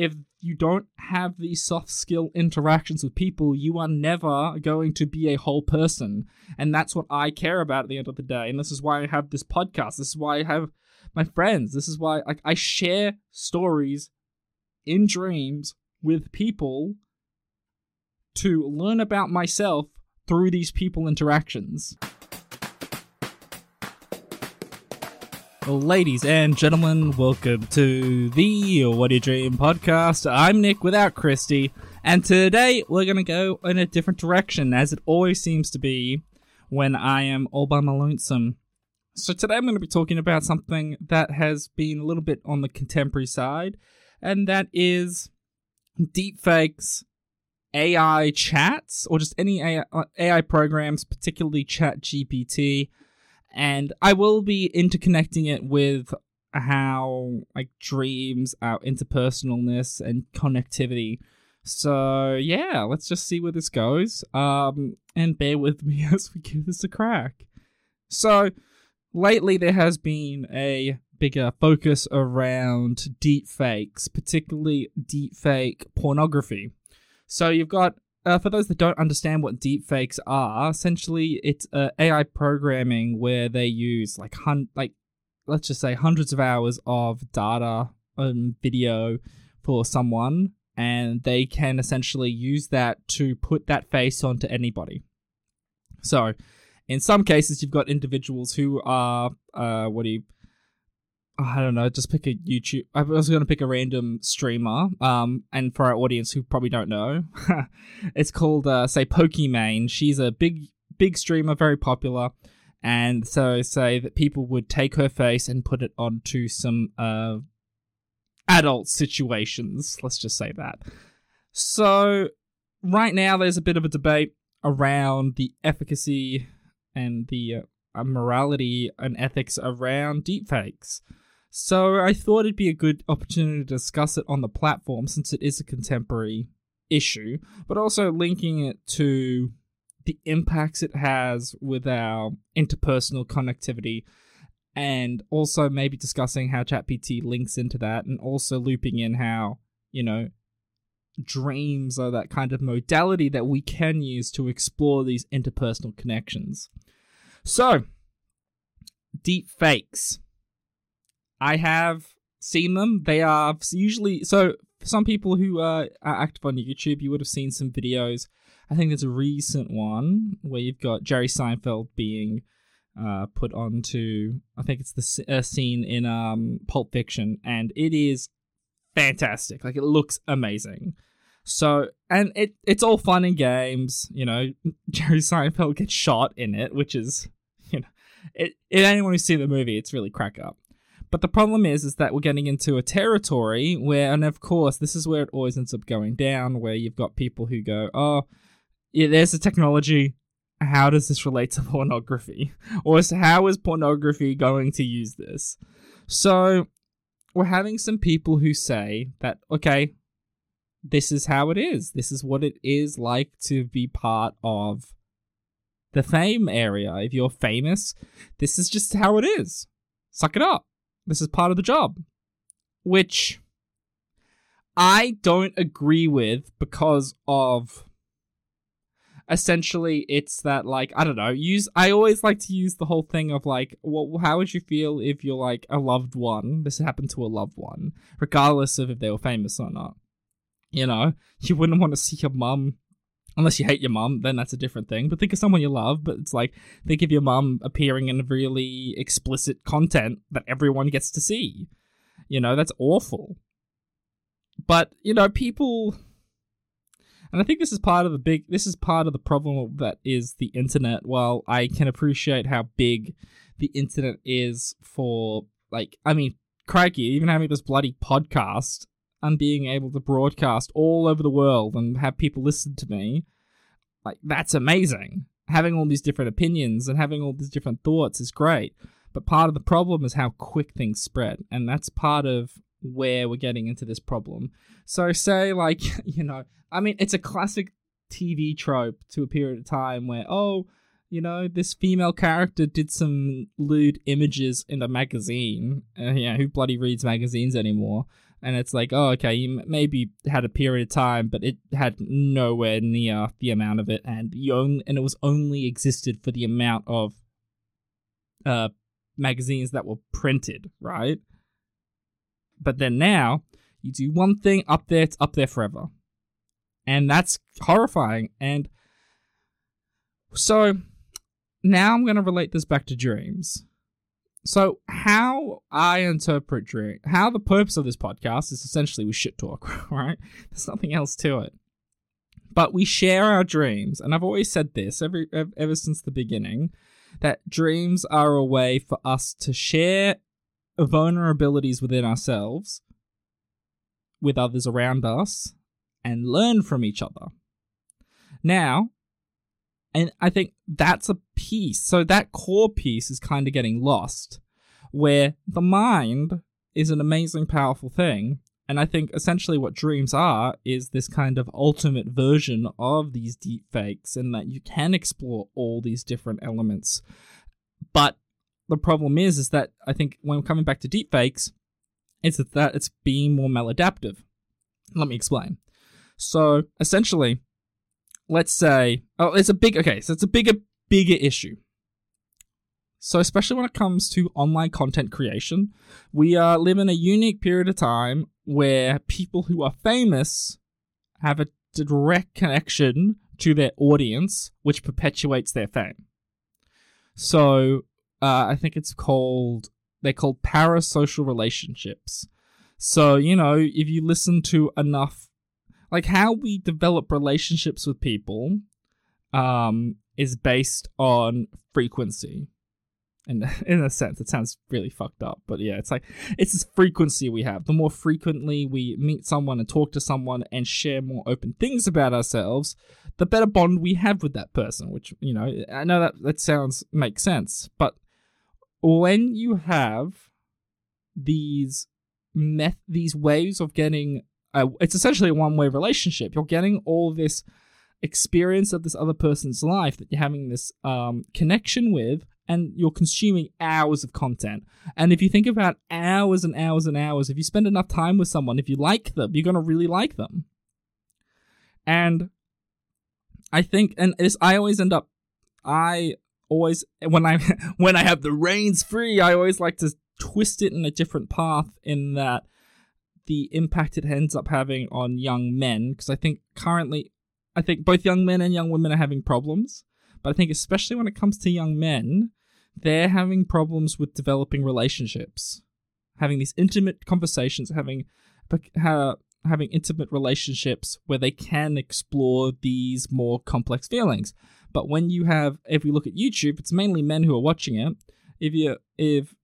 if you don't have these soft skill interactions with people, you are never going to be a whole person. And that's what I care about at the end of the day. And this is why I have this podcast. This is why I have my friends. This is why like, I share stories in dreams with people to learn about myself through these people interactions. Ladies and gentlemen, welcome to the What Do You Dream podcast. I'm Nick without Christy, and today we're going to go in a different direction, as it always seems to be when I am all by my lonesome. So today I'm going to be talking about something that has been a little bit on the contemporary side, and that is deepfakes, AI chats, or just any AI, uh, AI programs, particularly ChatGPT and I will be interconnecting it with how like dreams, our interpersonalness, and connectivity. So yeah, let's just see where this goes. Um, and bear with me as we give this a crack. So lately, there has been a bigger focus around deep fakes, particularly deep fake pornography. So you've got uh, for those that don't understand what deepfakes are, essentially it's uh, AI programming where they use like hun- like let's just say hundreds of hours of data and video for someone, and they can essentially use that to put that face onto anybody. So, in some cases, you've got individuals who are uh, what do you I don't know, just pick a YouTube. I was going to pick a random streamer. Um, and for our audience who probably don't know, it's called uh, say Pokimane. She's a big big streamer, very popular. And so say that people would take her face and put it onto some uh adult situations. Let's just say that. So right now, there's a bit of a debate around the efficacy and the uh, morality and ethics around deepfakes. So I thought it'd be a good opportunity to discuss it on the platform since it is a contemporary issue, but also linking it to the impacts it has with our interpersonal connectivity and also maybe discussing how ChatGPT links into that and also looping in how, you know, dreams are that kind of modality that we can use to explore these interpersonal connections. So, deep fakes. I have seen them. They are usually so. For some people who uh, are active on YouTube, you would have seen some videos. I think there's a recent one where you've got Jerry Seinfeld being uh, put onto. I think it's the uh, scene in um, Pulp Fiction, and it is fantastic. Like it looks amazing. So and it it's all fun and games. You know, Jerry Seinfeld gets shot in it, which is you know, it, if anyone who's seen the movie, it's really crack up. But the problem is, is that we're getting into a territory where, and of course, this is where it always ends up going down, where you've got people who go, "Oh, yeah, there's a technology. How does this relate to pornography? Or how is pornography going to use this?" So we're having some people who say that, okay, this is how it is. This is what it is like to be part of the fame area. If you're famous, this is just how it is. Suck it up. This is part of the job. Which I don't agree with because of essentially it's that like I don't know use I always like to use the whole thing of like well how would you feel if you're like a loved one? This happened to a loved one regardless of if they were famous or not. You know? You wouldn't want to see your mum unless you hate your mum then that's a different thing. But think of someone you love but it's like think of your mum appearing in really explicit content that everyone gets to see. You know that's awful. But you know people and I think this is part of the big this is part of the problem that is the internet. While I can appreciate how big the internet is for like I mean, crikey, even having this bloody podcast and being able to broadcast all over the world and have people listen to me, like that's amazing. Having all these different opinions and having all these different thoughts is great. But part of the problem is how quick things spread. And that's part of where we're getting into this problem. So, say, like, you know, I mean, it's a classic TV trope to a period of time where, oh, you know, this female character did some lewd images in a magazine. Uh, yeah, who bloody reads magazines anymore? And it's like, oh, okay, you maybe had a period of time, but it had nowhere near the amount of it, and you only, and it was only existed for the amount of uh magazines that were printed, right? But then now you do one thing up there, it's up there forever, and that's horrifying. And so now I'm going to relate this back to dreams so, how I interpret dream, how the purpose of this podcast is essentially we shit talk, right? There's nothing else to it. But we share our dreams, and I've always said this every ever since the beginning that dreams are a way for us to share vulnerabilities within ourselves with others around us and learn from each other. Now, and I think that's a piece. So that core piece is kind of getting lost, where the mind is an amazing, powerful thing. And I think essentially what dreams are is this kind of ultimate version of these deep fakes, and that you can explore all these different elements. But the problem is, is that I think when we're coming back to deep fakes, it's that it's being more maladaptive. Let me explain. So essentially, let's say, oh, it's a big, okay, so it's a bigger, bigger issue. So, especially when it comes to online content creation, we uh, live in a unique period of time where people who are famous have a direct connection to their audience, which perpetuates their fame. So, uh, I think it's called, they're called parasocial relationships. So, you know, if you listen to enough like how we develop relationships with people um is based on frequency. And in a sense it sounds really fucked up but yeah it's like it's this frequency we have. The more frequently we meet someone and talk to someone and share more open things about ourselves the better bond we have with that person which you know i know that that sounds makes sense but when you have these meth these ways of getting uh, it's essentially a one way relationship. You're getting all this experience of this other person's life that you're having this um, connection with, and you're consuming hours of content. And if you think about hours and hours and hours, if you spend enough time with someone, if you like them, you're gonna really like them. And I think, and this, I always end up, I always when I when I have the reins free, I always like to twist it in a different path. In that the impact it ends up having on young men because I think currently I think both young men and young women are having problems, but I think especially when it comes to young men, they're having problems with developing relationships, having these intimate conversations, having having intimate relationships where they can explore these more complex feelings. But when you have, if we look at YouTube, it's mainly men who are watching it. If you if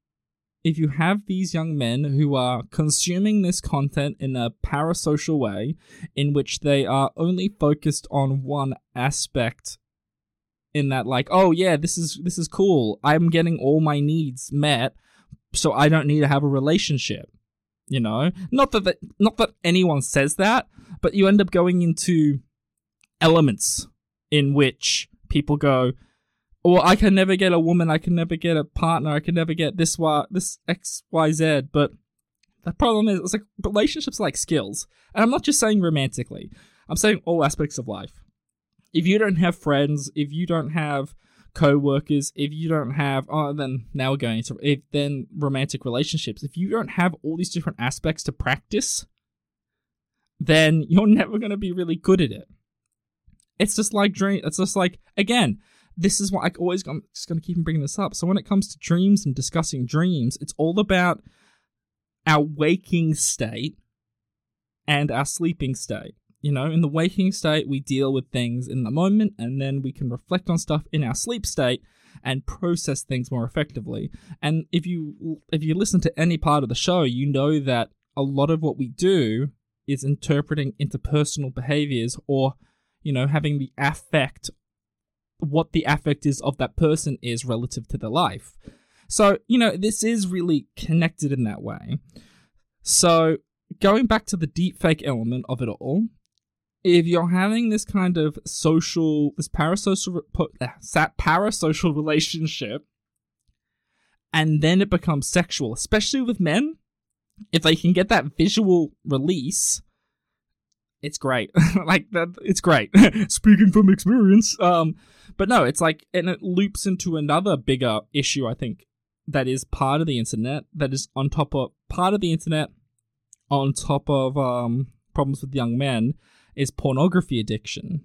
if you have these young men who are consuming this content in a parasocial way, in which they are only focused on one aspect, in that like, oh yeah, this is this is cool. I'm getting all my needs met, so I don't need to have a relationship. You know, not that, that not that anyone says that, but you end up going into elements in which people go, or I can never get a woman, I can never get a partner, I can never get this y this X Y Z. But the problem is, it's like relationships are like skills, and I'm not just saying romantically. I'm saying all aspects of life. If you don't have friends, if you don't have co-workers, if you don't have, oh, then now we're going to if then romantic relationships. If you don't have all these different aspects to practice, then you're never going to be really good at it. It's just like dream. It's just like again this is what I always I'm just going to keep bringing this up. So when it comes to dreams and discussing dreams, it's all about our waking state and our sleeping state. You know, in the waking state, we deal with things in the moment, and then we can reflect on stuff in our sleep state and process things more effectively. And if you if you listen to any part of the show, you know that a lot of what we do is interpreting interpersonal behaviors or you know having the affect what the affect is of that person is relative to their life. So, you know, this is really connected in that way. So, going back to the deepfake element of it all, if you're having this kind of social, this parasocial, uh, parasocial relationship, and then it becomes sexual, especially with men, if they can get that visual release, it's great. like that, it's great. Speaking from experience. Um, but no, it's like, and it loops into another bigger issue. I think that is part of the internet. That is on top of part of the internet, on top of um problems with young men, is pornography addiction.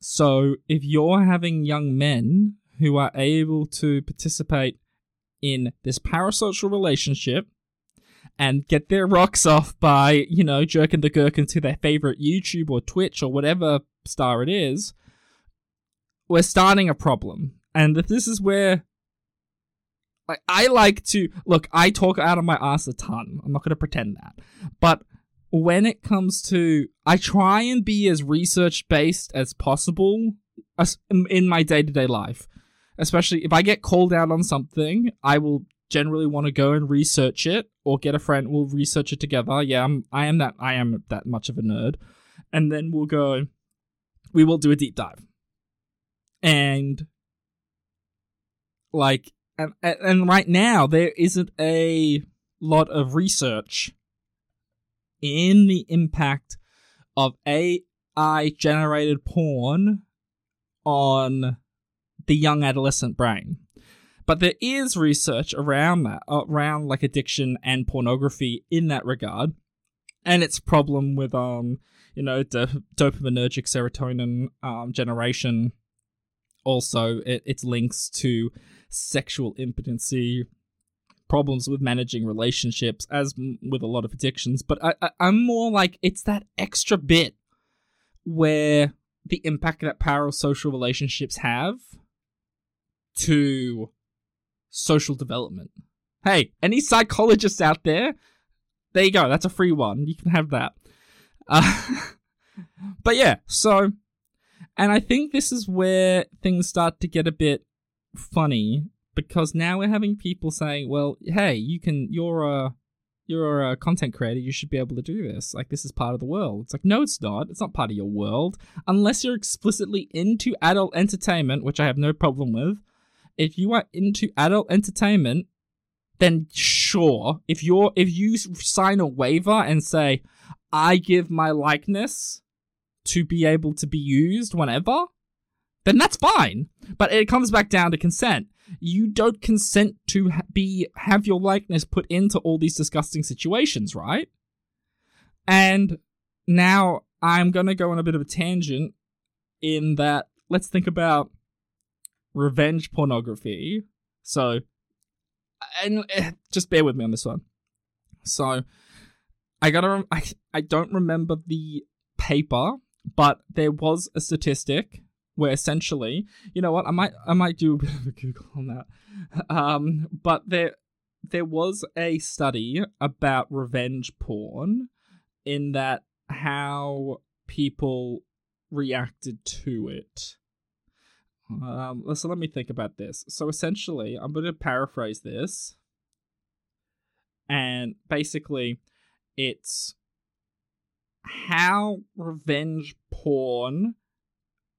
So if you're having young men who are able to participate in this parasocial relationship and get their rocks off by, you know, jerking the gherkin to their favorite YouTube or Twitch or whatever star it is, we're starting a problem. And this is where like I like to look, I talk out of my ass a ton. I'm not gonna pretend that. But when it comes to I try and be as research based as possible in my day to day life. Especially if I get called out on something, I will generally want to go and research it or get a friend we'll research it together. Yeah I'm, i am that i am that much of a nerd. And then we'll go we will do a deep dive. And like and, and right now there isn't a lot of research in the impact of ai generated porn on the young adolescent brain but there is research around that, around like addiction and pornography in that regard, and its problem with um, you know, the dopaminergic serotonin um, generation. Also, it, its links to sexual impotency, problems with managing relationships, as with a lot of addictions. But I, I, I'm more like it's that extra bit where the impact that parasocial relationships have to social development. Hey, any psychologists out there? There you go. That's a free one. You can have that. Uh, but yeah, so, and I think this is where things start to get a bit funny because now we're having people saying, "Well, hey, you can. You're a." You're a content creator, you should be able to do this. Like, this is part of the world. It's like, no, it's not. It's not part of your world. Unless you're explicitly into adult entertainment, which I have no problem with, if you are into adult entertainment, then sure. If you're if you sign a waiver and say, I give my likeness to be able to be used whenever, then that's fine. But it comes back down to consent. You don't consent to be have your likeness put into all these disgusting situations, right? And now I'm going to go on a bit of a tangent in that let's think about revenge pornography. So, and uh, just bear with me on this one. So, I gotta, rem- I, I don't remember the paper, but there was a statistic where essentially, you know what, I might, I might do a bit of a Google on that. Um, but there, there was a study about revenge porn in that how people reacted to it. Um, so let me think about this. So essentially, I'm going to paraphrase this, and basically, it's how revenge porn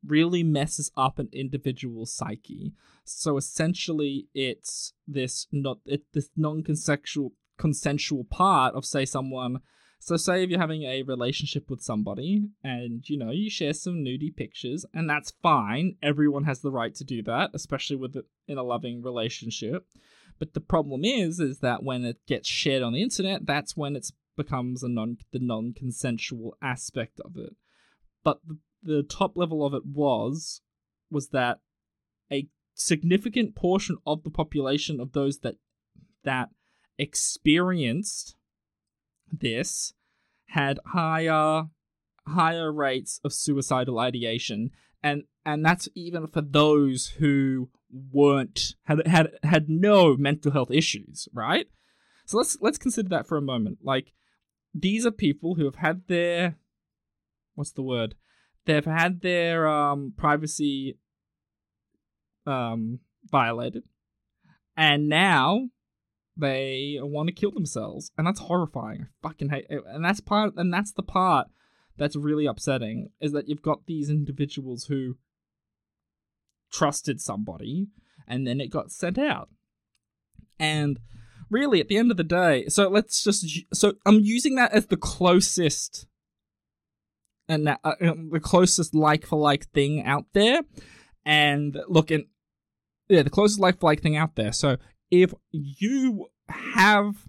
really messes up an individual's psyche. So essentially, it's this not it this non-consensual consensual part of say someone so say if you're having a relationship with somebody and you know you share some nudie pictures and that's fine. Everyone has the right to do that, especially with in a loving relationship. But the problem is is that when it gets shared on the internet, that's when it becomes a non the non-consensual aspect of it. But the, the top level of it was was that a significant portion of the population of those that that experienced this had higher higher rates of suicidal ideation. And and that's even for those who weren't had had had no mental health issues right? So let's let's consider that for a moment. Like these are people who have had their what's the word? They've had their um privacy um violated. And now they want to kill themselves, and that's horrifying. I fucking hate it. And that's part, and that's the part that's really upsetting is that you've got these individuals who trusted somebody, and then it got sent out. And really, at the end of the day, so let's just so I'm using that as the closest and uh, um, the closest like for like thing out there. And look, yeah, the closest like for like thing out there. So if you have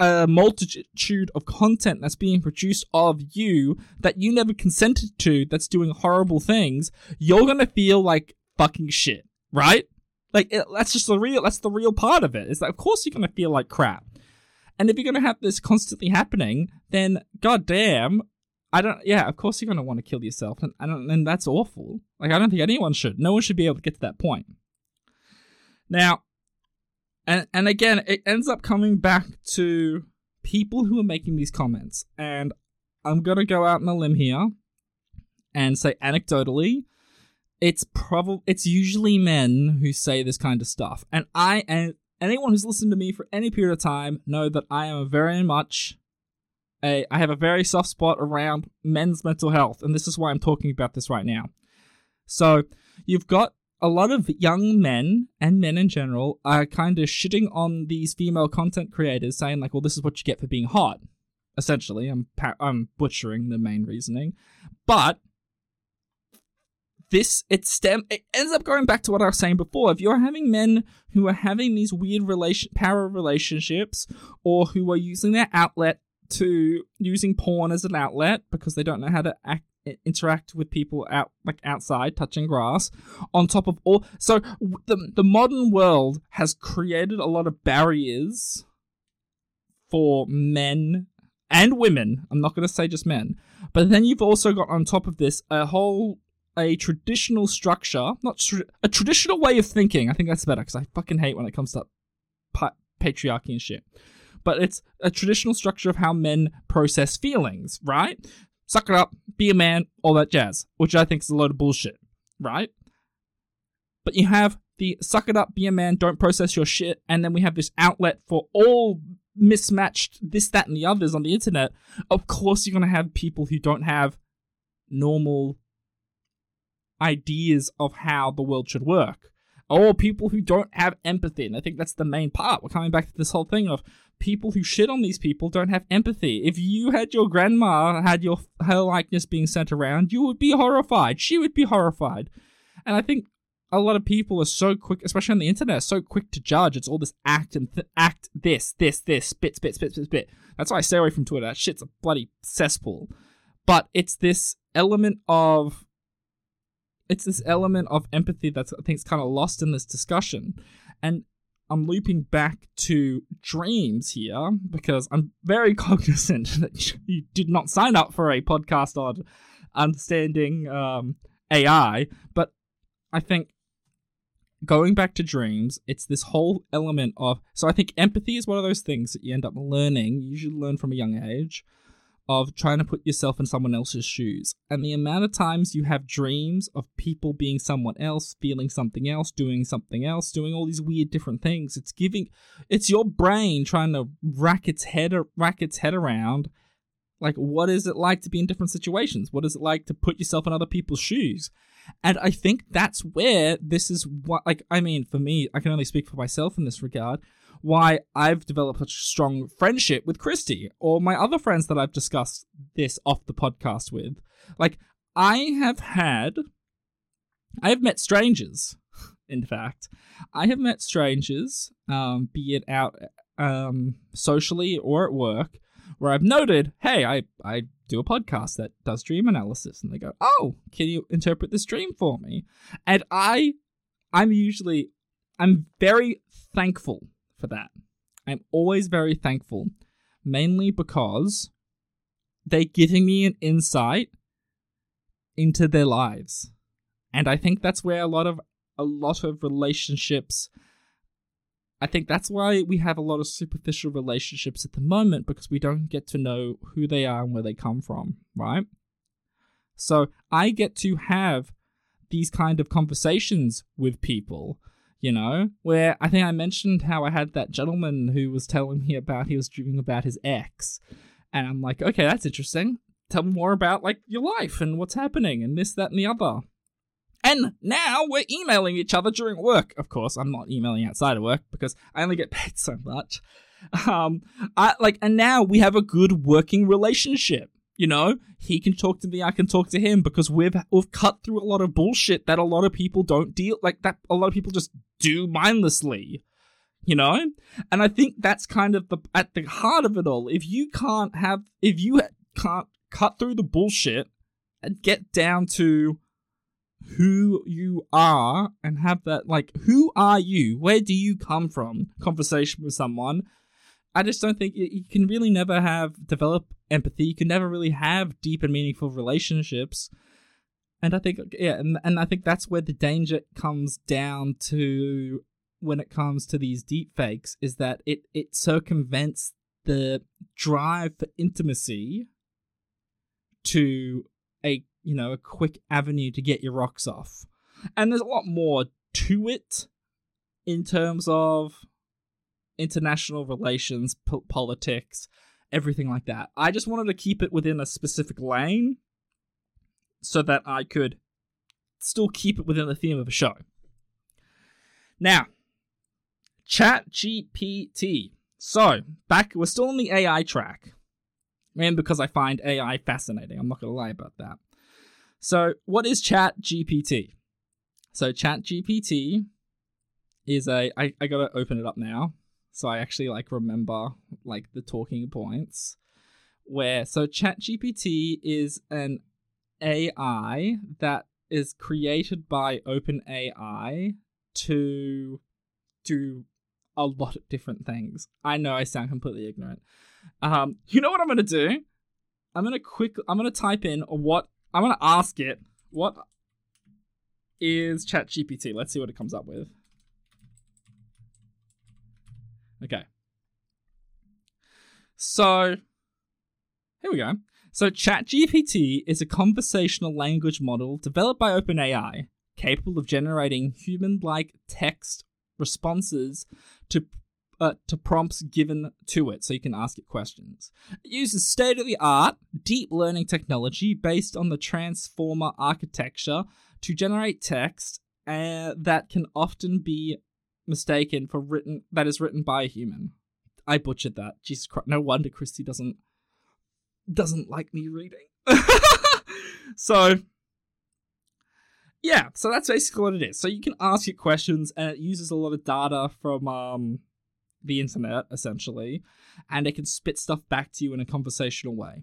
a multitude of content that's being produced of you that you never consented to that's doing horrible things, you're gonna feel like fucking shit, right? Like it, that's just the real that's the real part of it. Is that of course you're gonna feel like crap. And if you're gonna have this constantly happening, then goddamn, I don't. Yeah, of course you're gonna want to kill yourself, and and, and that's awful. Like I don't think anyone should. No one should be able to get to that point. Now, and and again, it ends up coming back to people who are making these comments, and I'm gonna go out on a limb here and say anecdotally, it's probably it's usually men who say this kind of stuff, and I and anyone who's listened to me for any period of time know that I am very much a, I have a very soft spot around men's mental health, and this is why I'm talking about this right now. So, you've got a lot of young men and men in general are kind of shitting on these female content creators, saying like, "Well, this is what you get for being hot." Essentially, I'm I'm butchering the main reasoning, but this it stem it ends up going back to what I was saying before. If you're having men who are having these weird relation power relationships, or who are using their outlet to using porn as an outlet because they don't know how to act, interact with people out like outside touching grass on top of all so the the modern world has created a lot of barriers for men and women. I'm not going to say just men. But then you've also got on top of this a whole a traditional structure not tr- a traditional way of thinking. I think that's better because i fucking hate when it comes to pa- patriarchy and shit. But it's a traditional structure of how men process feelings, right? Suck it up, be a man, all that jazz, which I think is a load of bullshit, right? But you have the suck it up, be a man, don't process your shit, and then we have this outlet for all mismatched this, that, and the others on the internet. Of course, you're going to have people who don't have normal ideas of how the world should work or people who don't have empathy. And I think that's the main part. We're coming back to this whole thing of people who shit on these people don't have empathy. If you had your grandma had your her likeness being sent around, you would be horrified. She would be horrified. And I think a lot of people are so quick, especially on the internet, so quick to judge. It's all this act and th- act this, this, this, spit, spit, spit, spit, spit. That's why I stay away from Twitter. That shit's a bloody cesspool. But it's this element of it's this element of empathy that's I think is kind of lost in this discussion. And I'm looping back to dreams here because I'm very cognizant that you did not sign up for a podcast on understanding um, AI, but I think going back to dreams, it's this whole element of so I think empathy is one of those things that you end up learning. You usually learn from a young age of trying to put yourself in someone else's shoes. And the amount of times you have dreams of people being someone else, feeling something else, doing something else, doing all these weird different things. It's giving it's your brain trying to rack its head rack its head around like what is it like to be in different situations? What is it like to put yourself in other people's shoes? And I think that's where this is what like I mean for me, I can only speak for myself in this regard why I've developed such a strong friendship with Christy or my other friends that I've discussed this off the podcast with. Like, I have had, I have met strangers, in fact. I have met strangers, um, be it out um, socially or at work, where I've noted, hey, I, I do a podcast that does dream analysis. And they go, oh, can you interpret this dream for me? And I, I'm usually, I'm very thankful for that. I'm always very thankful, mainly because they're giving me an insight into their lives. And I think that's where a lot of a lot of relationships I think that's why we have a lot of superficial relationships at the moment because we don't get to know who they are and where they come from, right? So I get to have these kind of conversations with people you know, where I think I mentioned how I had that gentleman who was telling me about he was dreaming about his ex. And I'm like, okay, that's interesting. Tell me more about like your life and what's happening and this, that, and the other. And now we're emailing each other during work. Of course, I'm not emailing outside of work because I only get paid so much. Um, I like, and now we have a good working relationship. You know, he can talk to me, I can talk to him because we've we've cut through a lot of bullshit that a lot of people don't deal like that. A lot of people just do mindlessly you know? And i think that's kind of the at the heart of it all. If you can't have if you can't cut through the bullshit and get down to who you are and have that like who are you? Where do you come from? Conversation with someone. I just don't think you, can really never have develop empathy. You can never really have deep and meaningful relationships and i think yeah and, and i think that's where the danger comes down to when it comes to these deep fakes is that it it circumvents the drive for intimacy to a you know a quick avenue to get your rocks off. And there's a lot more to it in terms of international relations po- politics everything like that. I just wanted to keep it within a specific lane so that i could still keep it within the theme of a show now Chat GPT. So, back, we're still on the AI track. And because I find AI fascinating, I'm not going to lie about that. So, what is Chat GPT? So, Chat GPT is a. I, I gotta open it up now. So I actually like remember like the talking points. Where so Chat GPT is an AI that is created by OpenAI to do a lot of different things. I know I sound completely ignorant. Um, you know what I'm gonna do? I'm gonna quick. I'm gonna type in what I'm gonna ask it. What is ChatGPT? Let's see what it comes up with. Okay. So here we go. So ChatGPT is a conversational language model developed by OpenAI, capable of generating human-like text responses to uh, to prompts given to it, so you can ask it questions. It uses state of the art deep learning technology based on the transformer architecture to generate text uh, that can often be mistaken for written that is written by a human. I butchered that. Jesus Christ! No wonder Christy doesn't doesn't like me reading. so yeah, so that's basically what it is. So you can ask it questions, and it uses a lot of data from um, the internet, essentially, and it can spit stuff back to you in a conversational way.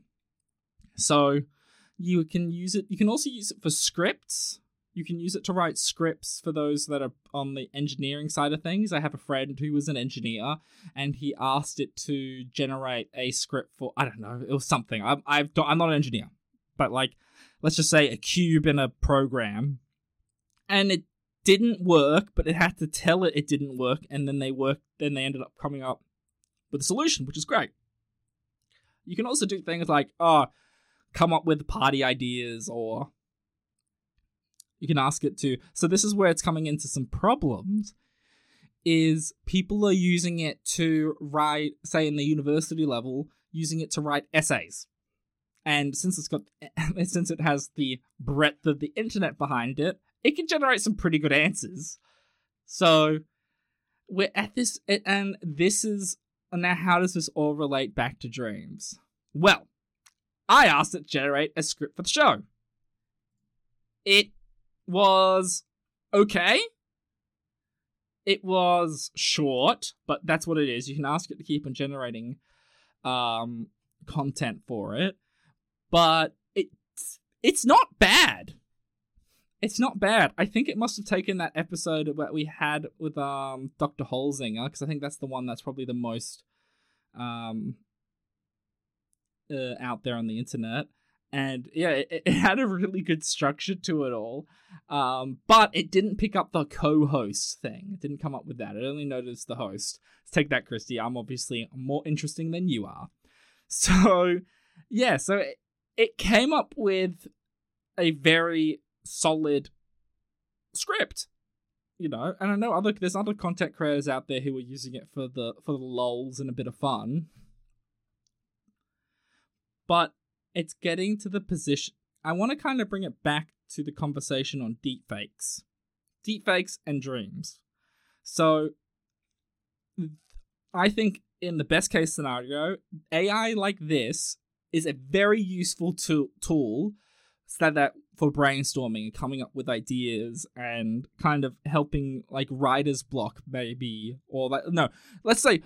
So you can use it. You can also use it for scripts. You can use it to write scripts for those that are on the engineering side of things. I have a friend who was an engineer, and he asked it to generate a script for I don't know, it was something. I, I've I'm not an engineer, but like let's just say a cube in a program and it didn't work, but it had to tell it it didn't work, and then they worked. Then they ended up coming up with a solution, which is great. You can also do things like, oh, come up with party ideas, or you can ask it to. So this is where it's coming into some problems. Is people are using it to write, say, in the university level, using it to write essays. And since it's got, since it has the breadth of the internet behind it, it can generate some pretty good answers. So we're at this, and this is now. How does this all relate back to dreams? Well, I asked it to generate a script for the show. It was okay. It was short, but that's what it is. You can ask it to keep on generating um, content for it, but it's it's not bad it's not bad. I think it must have taken that episode that we had with um Dr. Holzinger because I think that's the one that's probably the most um uh, out there on the internet. And yeah, it, it, had a really good structure to it all. Um, but it didn't pick up the co-host thing. It didn't come up with that. It only noticed the host. Let's take that, Christy. I'm obviously more interesting than you are. So yeah, so it, it came up with a very solid script you know and i know other there's other content creators out there who are using it for the for the lols and a bit of fun but it's getting to the position I want to kind of bring it back to the conversation on deepfakes, deepfakes and dreams. So, I think in the best case scenario, AI like this is a very useful tool, tool so that for brainstorming and coming up with ideas and kind of helping like writer's block maybe or like no let's say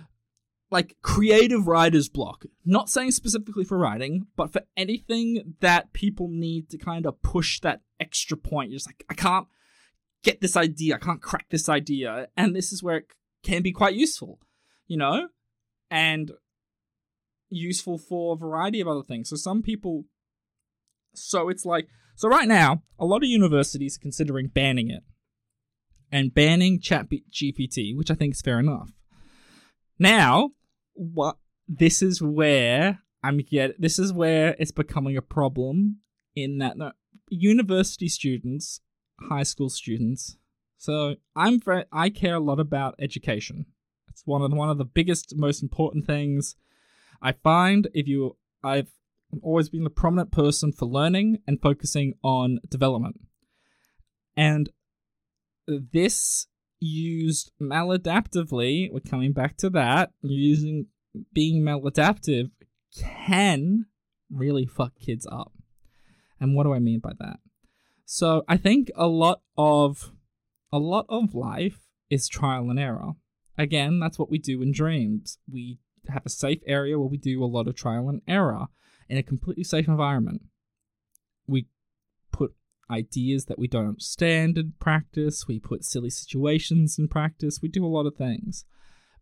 like creative writer's block. Not saying specifically for writing but for anything that people need to kind of push that extra point. You're just like i can't get this idea. I can't crack this idea. And this is where it can be quite useful you know? And useful for a variety of other things. So some people so it's like, so right now, a lot of universities are considering banning it and banning Chat GPT, which I think is fair enough. Now, what this is where I'm get this is where it's becoming a problem in that no, university students, high school students. So I'm very, I care a lot about education. It's one of the, one of the biggest, most important things I find. If you, I've always been the prominent person for learning and focusing on development. And this used maladaptively, we're coming back to that, using being maladaptive can really fuck kids up. And what do I mean by that? So I think a lot of a lot of life is trial and error. Again, that's what we do in dreams. We have a safe area where we do a lot of trial and error in a completely safe environment. We put ideas that we don't understand in practice, we put silly situations in practice, we do a lot of things.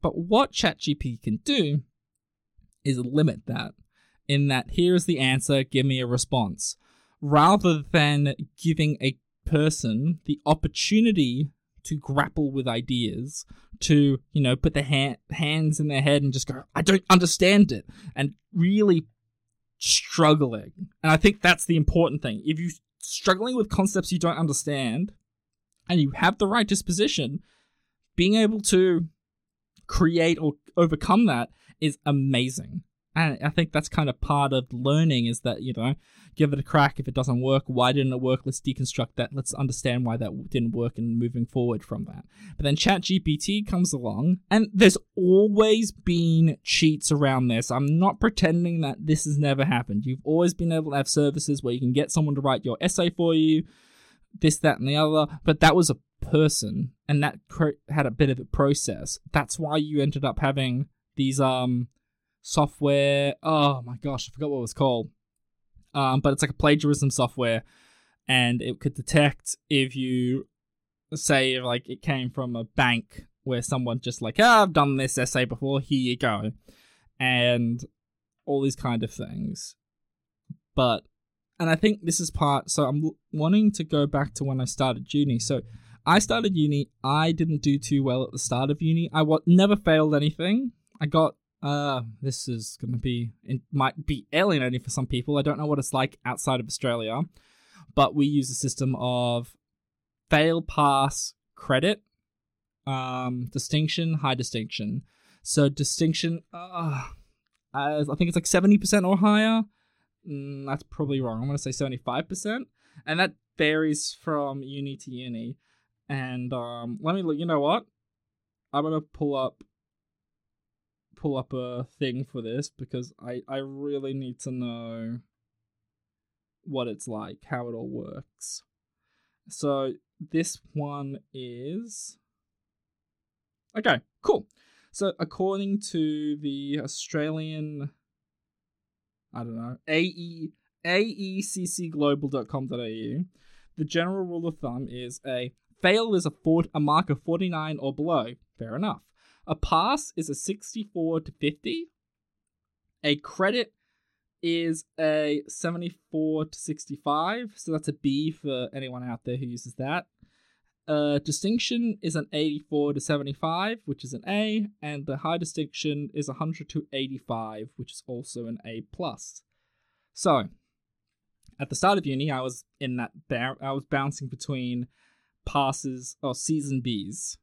But what ChatGPT can do is limit that, in that here's the answer, give me a response, rather than giving a person the opportunity to grapple with ideas, to, you know, put their ha- hands in their head and just go, I don't understand it, and really struggling. And I think that's the important thing. If you're struggling with concepts you don't understand and you have the right disposition, being able to create or overcome that is amazing. And I think that's kind of part of learning is that, you know, give it a crack. If it doesn't work, why didn't it work? Let's deconstruct that. Let's understand why that didn't work and moving forward from that. But then ChatGPT comes along, and there's always been cheats around this. I'm not pretending that this has never happened. You've always been able to have services where you can get someone to write your essay for you, this, that, and the other. But that was a person, and that had a bit of a process. That's why you ended up having these um software. Oh my gosh, I forgot what it was called um, but it's like a plagiarism software, and it could detect if you say like it came from a bank where someone just like, oh, I've done this essay before, here you go, and all these kind of things. But and I think this is part. So I'm wanting to go back to when I started uni. So I started uni. I didn't do too well at the start of uni. I w- never failed anything. I got uh, this is going to be, it might be alienating for some people. I don't know what it's like outside of Australia, but we use a system of fail, pass, credit, um, distinction, high distinction. So distinction, uh, I think it's like 70% or higher. Mm, that's probably wrong. I'm going to say 75%. And that varies from uni to uni. And um, let me look, you know what? I'm to pull up pull up a thing for this because I, I really need to know what it's like, how it all works. So this one is. Okay, cool. So according to the Australian. I don't know, AE, aeccglobal.com.au, the general rule of thumb is a fail is a, fort, a mark of 49 or below. Fair enough. A pass is a 64 to 50. A credit is a 74 to 65. So that's a B for anyone out there who uses that. Uh, distinction is an 84 to 75, which is an A, and the high distinction is 100 to 85, which is also an A plus. So, at the start of uni, I was in that ba- I was bouncing between passes or C's and B's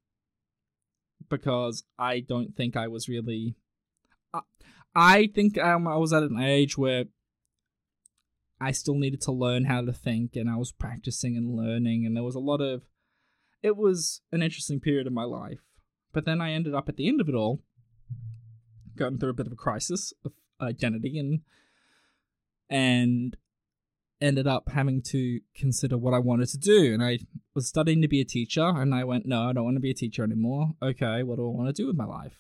because I don't think I was really. I think um, I was at an age where I still needed to learn how to think, and I was practicing and learning, and there was a lot of. It was an interesting period of my life, but then I ended up at the end of it all, going through a bit of a crisis of identity and and ended up having to consider what I wanted to do. And I was studying to be a teacher, and I went, no, I don't want to be a teacher anymore. Okay, what do I want to do with my life?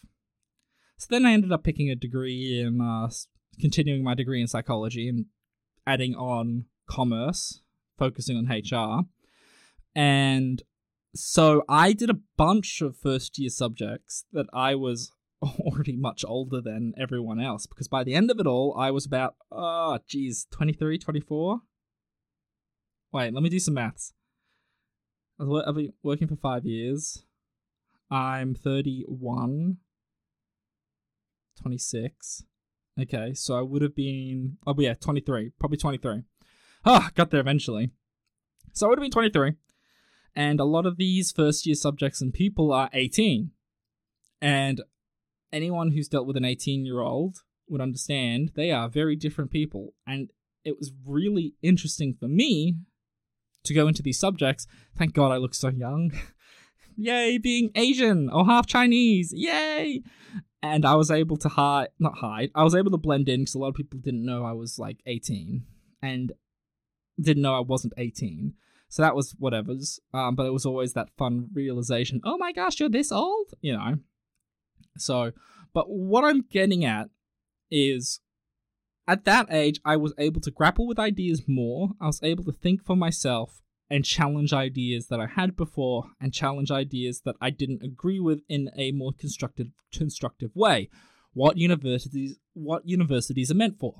So then I ended up picking a degree in uh, continuing my degree in psychology and adding on commerce, focusing on HR. And so I did a bunch of first year subjects that I was already much older than everyone else because by the end of it all, I was about, oh, geez, 23, 24. Wait, let me do some maths. I've been working for five years. I'm 31, 26. Okay, so I would have been, oh, yeah, 23, probably 23. Ah, oh, got there eventually. So I would have been 23. And a lot of these first year subjects and people are 18. And anyone who's dealt with an 18 year old would understand they are very different people. And it was really interesting for me to go into these subjects. Thank God I look so young. Yay, being Asian or half Chinese. Yay! And I was able to hide, not hide, I was able to blend in because a lot of people didn't know I was like 18 and didn't know I wasn't 18. So that was whatever's. Um, but it was always that fun realization oh my gosh, you're this old? You know. So, but what I'm getting at is at that age, I was able to grapple with ideas more. I was able to think for myself and challenge ideas that I had before and challenge ideas that I didn't agree with in a more constructive constructive way. What universities what universities are meant for.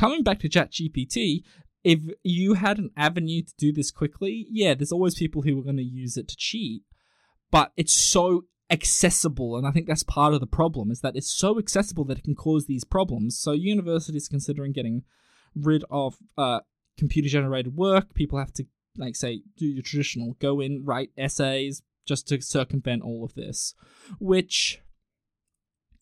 Coming back to ChatGPT, if you had an avenue to do this quickly, yeah, there's always people who are going to use it to cheat. But it's so accessible and i think that's part of the problem is that it's so accessible that it can cause these problems. So universities considering getting rid of uh, computer generated work people have to like say do your traditional go in write essays just to circumvent all of this which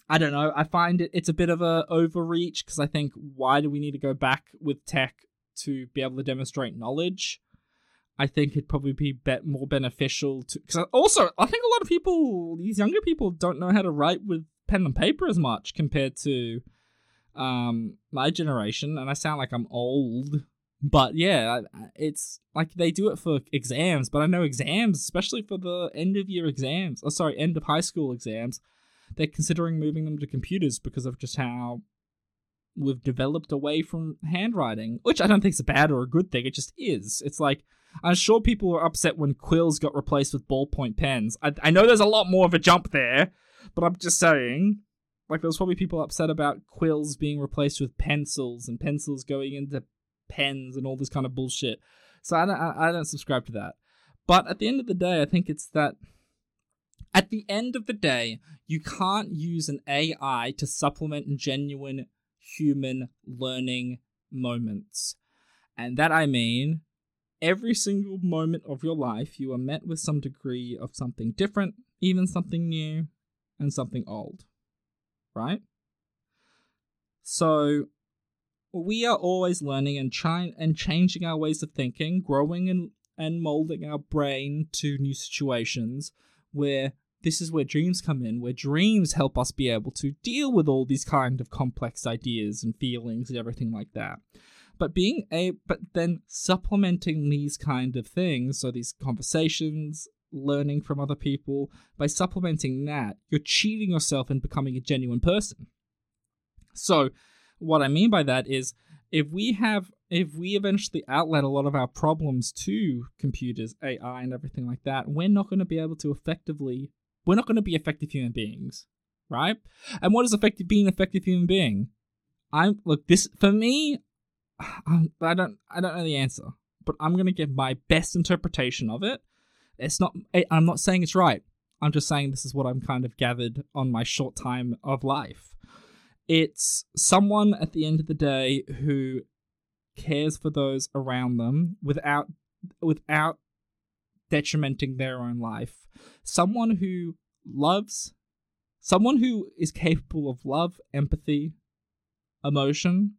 i don't know i find it it's a bit of a overreach because i think why do we need to go back with tech to be able to demonstrate knowledge I think it'd probably be bet more beneficial to. Because also, I think a lot of people, these younger people, don't know how to write with pen and paper as much compared to um my generation. And I sound like I'm old, but yeah, it's like they do it for exams. But I know exams, especially for the end of year exams, oh sorry, end of high school exams, they're considering moving them to computers because of just how we've developed away from handwriting, which I don't think is a bad or a good thing. It just is. It's like I'm sure people were upset when quills got replaced with ballpoint pens. I, I know there's a lot more of a jump there, but I'm just saying. Like, there was probably people upset about quills being replaced with pencils and pencils going into pens and all this kind of bullshit. So I don't, I don't subscribe to that. But at the end of the day, I think it's that. At the end of the day, you can't use an AI to supplement genuine human learning moments. And that I mean every single moment of your life, you are met with some degree of something different, even something new, and something old. Right? So, we are always learning and trying and changing our ways of thinking, growing and, and molding our brain to new situations where this is where dreams come in, where dreams help us be able to deal with all these kind of complex ideas and feelings and everything like that but being a but then supplementing these kind of things so these conversations learning from other people by supplementing that you're cheating yourself and becoming a genuine person. So what i mean by that is if we have if we eventually outlet a lot of our problems to computers ai and everything like that we're not going to be able to effectively we're not going to be effective human beings right? And what is effective being an effective human being? I'm look this for me Um, I don't I don't know the answer, but I'm gonna give my best interpretation of it. It's not I'm not saying it's right. I'm just saying this is what I'm kind of gathered on my short time of life. It's someone at the end of the day who cares for those around them without without detrimenting their own life. Someone who loves someone who is capable of love, empathy, emotion,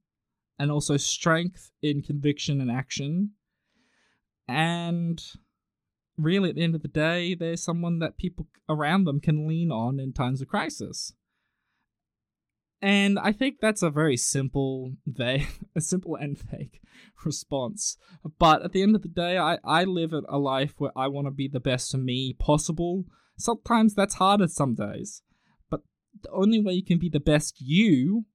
and also strength in conviction and action. And really, at the end of the day, they're someone that people around them can lean on in times of crisis. And I think that's a very simple, vague, a simple and vague response. But at the end of the day, I, I live a life where I want to be the best me possible. Sometimes that's harder some days. But the only way you can be the best you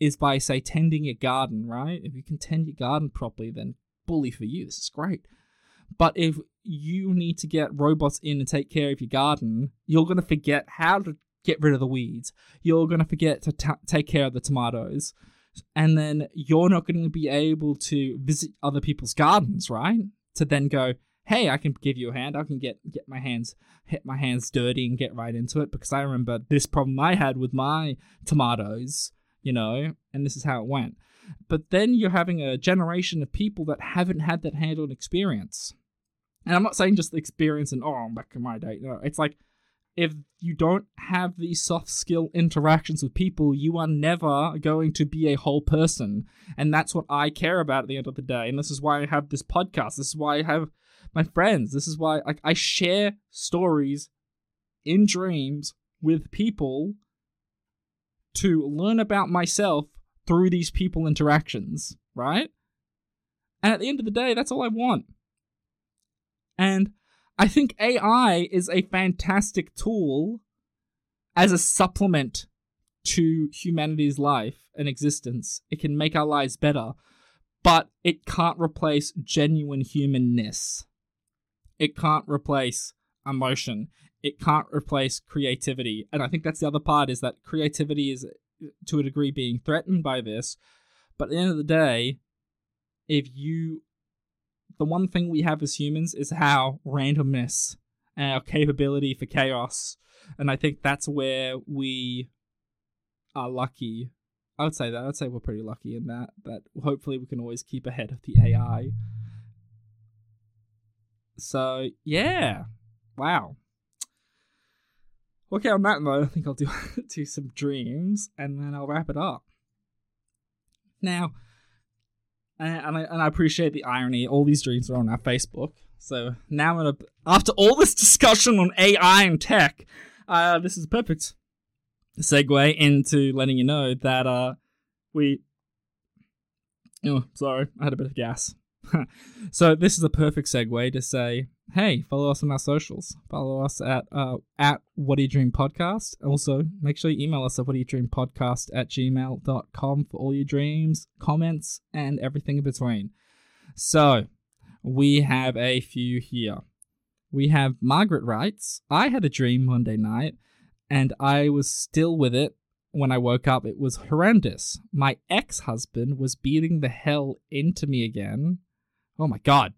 is by, say, tending your garden, right? If you can tend your garden properly, then bully for you. This is great. But if you need to get robots in and take care of your garden, you're going to forget how to get rid of the weeds. You're going to forget to t- take care of the tomatoes. And then you're not going to be able to visit other people's gardens, right? To then go, hey, I can give you a hand. I can get get my hands hit my hands dirty and get right into it because I remember this problem I had with my tomatoes, you know, and this is how it went. But then you're having a generation of people that haven't had that hands-on experience. And I'm not saying just experience and oh, I'm back in my day. No, it's like if you don't have these soft skill interactions with people, you are never going to be a whole person. And that's what I care about at the end of the day. And this is why I have this podcast. This is why I have my friends. This is why like, I share stories in dreams with people to learn about myself through these people interactions, right? And at the end of the day, that's all I want. And I think AI is a fantastic tool as a supplement to humanity's life and existence. It can make our lives better, but it can't replace genuine humanness. It can't replace emotion. It can't replace creativity. And I think that's the other part is that creativity is to a degree being threatened by this. But at the end of the day, if you the one thing we have as humans is how randomness and our capability for chaos. And I think that's where we are lucky. I would say that. I'd say we're pretty lucky in that. That hopefully we can always keep ahead of the AI. So yeah, wow. Okay, on that note, I think I'll do do some dreams and then I'll wrap it up. Now, and I, and I appreciate the irony. All these dreams are on our Facebook. So now, I'm gonna, after all this discussion on AI and tech, uh, this is a perfect segue into letting you know that uh, we. Oh, sorry, I had a bit of gas. so this is a perfect segue to say hey, follow us on our socials. Follow us at uh, at What Do You Dream Podcast. Also, make sure you email us at What Do You Dream Podcast at gmail.com for all your dreams, comments, and everything in between. So, we have a few here. We have Margaret writes, I had a dream Monday night, and I was still with it when I woke up. It was horrendous. My ex husband was beating the hell into me again. Oh my god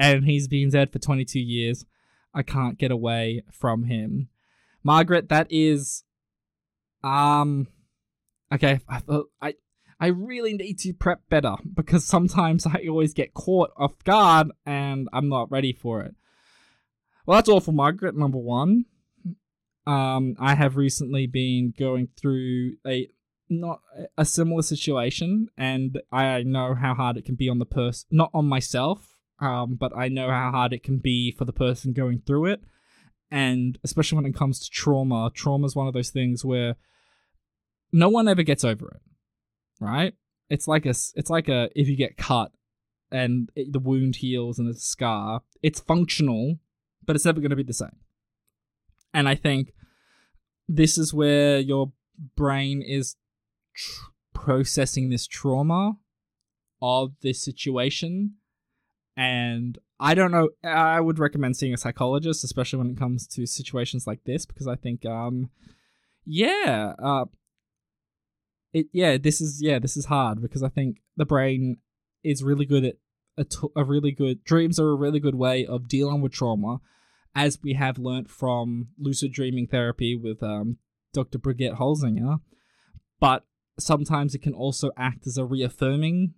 and he's been dead for 22 years. I can't get away from him. Margaret, that is um okay, I thought I I really need to prep better because sometimes I always get caught off guard and I'm not ready for it. Well, that's all for Margaret, number one. Um, I have recently been going through a not a similar situation, and I know how hard it can be on the person, not on myself, um, but I know how hard it can be for the person going through it. And especially when it comes to trauma, trauma is one of those things where no one ever gets over it, right? It's like a, it's like a, if you get cut and it, the wound heals and it's a scar, it's functional, but it's never going to be the same. And I think this is where your brain is tr- processing this trauma of this situation and I don't know. I would recommend seeing a psychologist, especially when it comes to situations like this, because I think, um, yeah, uh, it yeah, this is yeah, this is hard because I think the brain is really good at a, t- a really good dreams are a really good way of dealing with trauma, as we have learnt from lucid dreaming therapy with um, Dr. Brigitte Holzinger. But sometimes it can also act as a reaffirming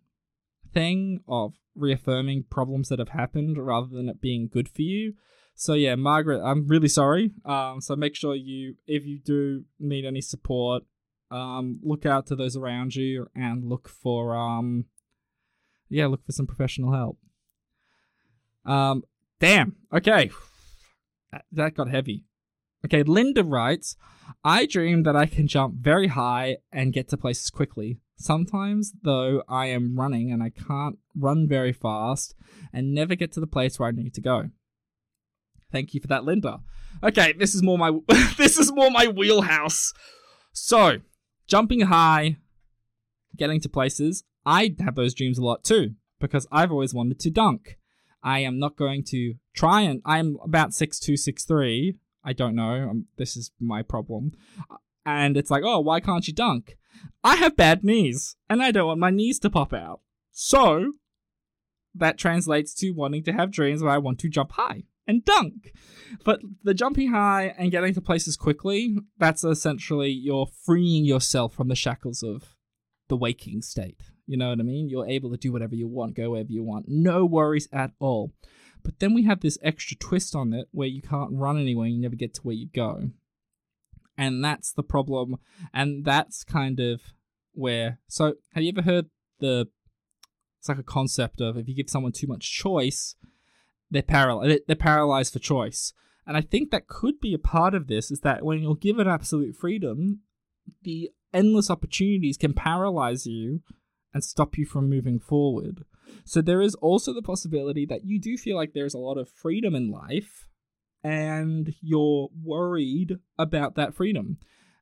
thing of reaffirming problems that have happened rather than it being good for you. So yeah, Margaret, I'm really sorry. Um, so make sure you, if you do need any support, Um, look out to those around you and look for um, yeah, look for some professional help. Um, damn. Okay, that got heavy. Okay, Linda writes, I dream that I can jump very high and get to places quickly. Sometimes, though, I am running and I can't run very fast and never get to the place where I need to go. Thank you for that, Linda. Okay, this is more my this is more my wheelhouse. So, jumping high, getting to places, I have those dreams a lot too because I've always wanted to dunk. I am not going to try and I'm about six two, six three. I don't know. Um, this is my problem. And it's like, oh, why can't you dunk? I have bad knees, and I don't want my knees to pop out. So, that translates to wanting to have dreams where I want to jump high and dunk. But the jumping high and getting to places quickly, that's essentially you're freeing yourself from the shackles of the waking state. You know what I mean? You're able to do whatever you want, go wherever you want. No worries at all. But then we have this extra twist on it where you can't run anywhere, you never get to where you go and that's the problem and that's kind of where so have you ever heard the it's like a concept of if you give someone too much choice they're paralyzed they're paralyzed for choice. And i think that could be a part of this is that when you're given absolute freedom the endless opportunities can paralyze you and stop you from moving forward. So there is also the possibility that you do feel like there's a lot of freedom in life and you're worried about that freedom.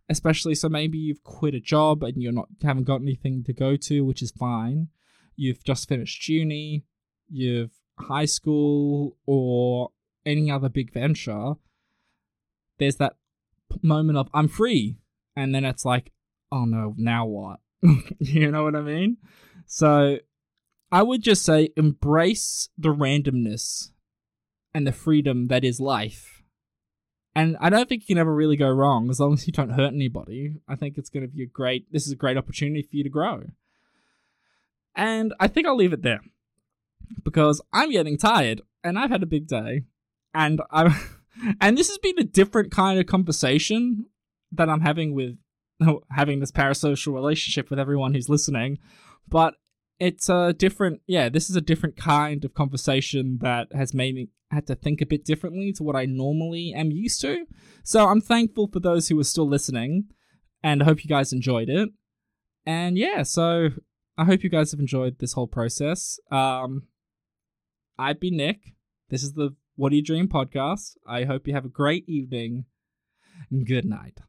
Especially so maybe you've quit a job and you're not haven't got anything to go to which is fine. You've just finished uni you've high school or any other big venture. There's that moment of i'm free. And then it's like oh no now what? You know what i mean? So i would just say embrace the randomness and the freedom that is life. And I don't think you can ever really go wrong as long as you don't hurt anybody. I think it's going to be a great, this is a great opportunity for you to grow. And I think I'll leave it there because I'm getting tired and I've had a big day. And I'm, and this has been a different kind of conversation that I'm having with having this parasocial relationship with everyone who's listening. But it's a different, yeah, this is a different kind of conversation that has made me had to think a bit differently to what I normally am used to. So I'm thankful for those who are still listening, and I hope you guys enjoyed it. And yeah, so I hope you guys have enjoyed this whole process. Um, I've been Nick. This is the What Do You Dream podcast. I hope you have a great evening. Good night.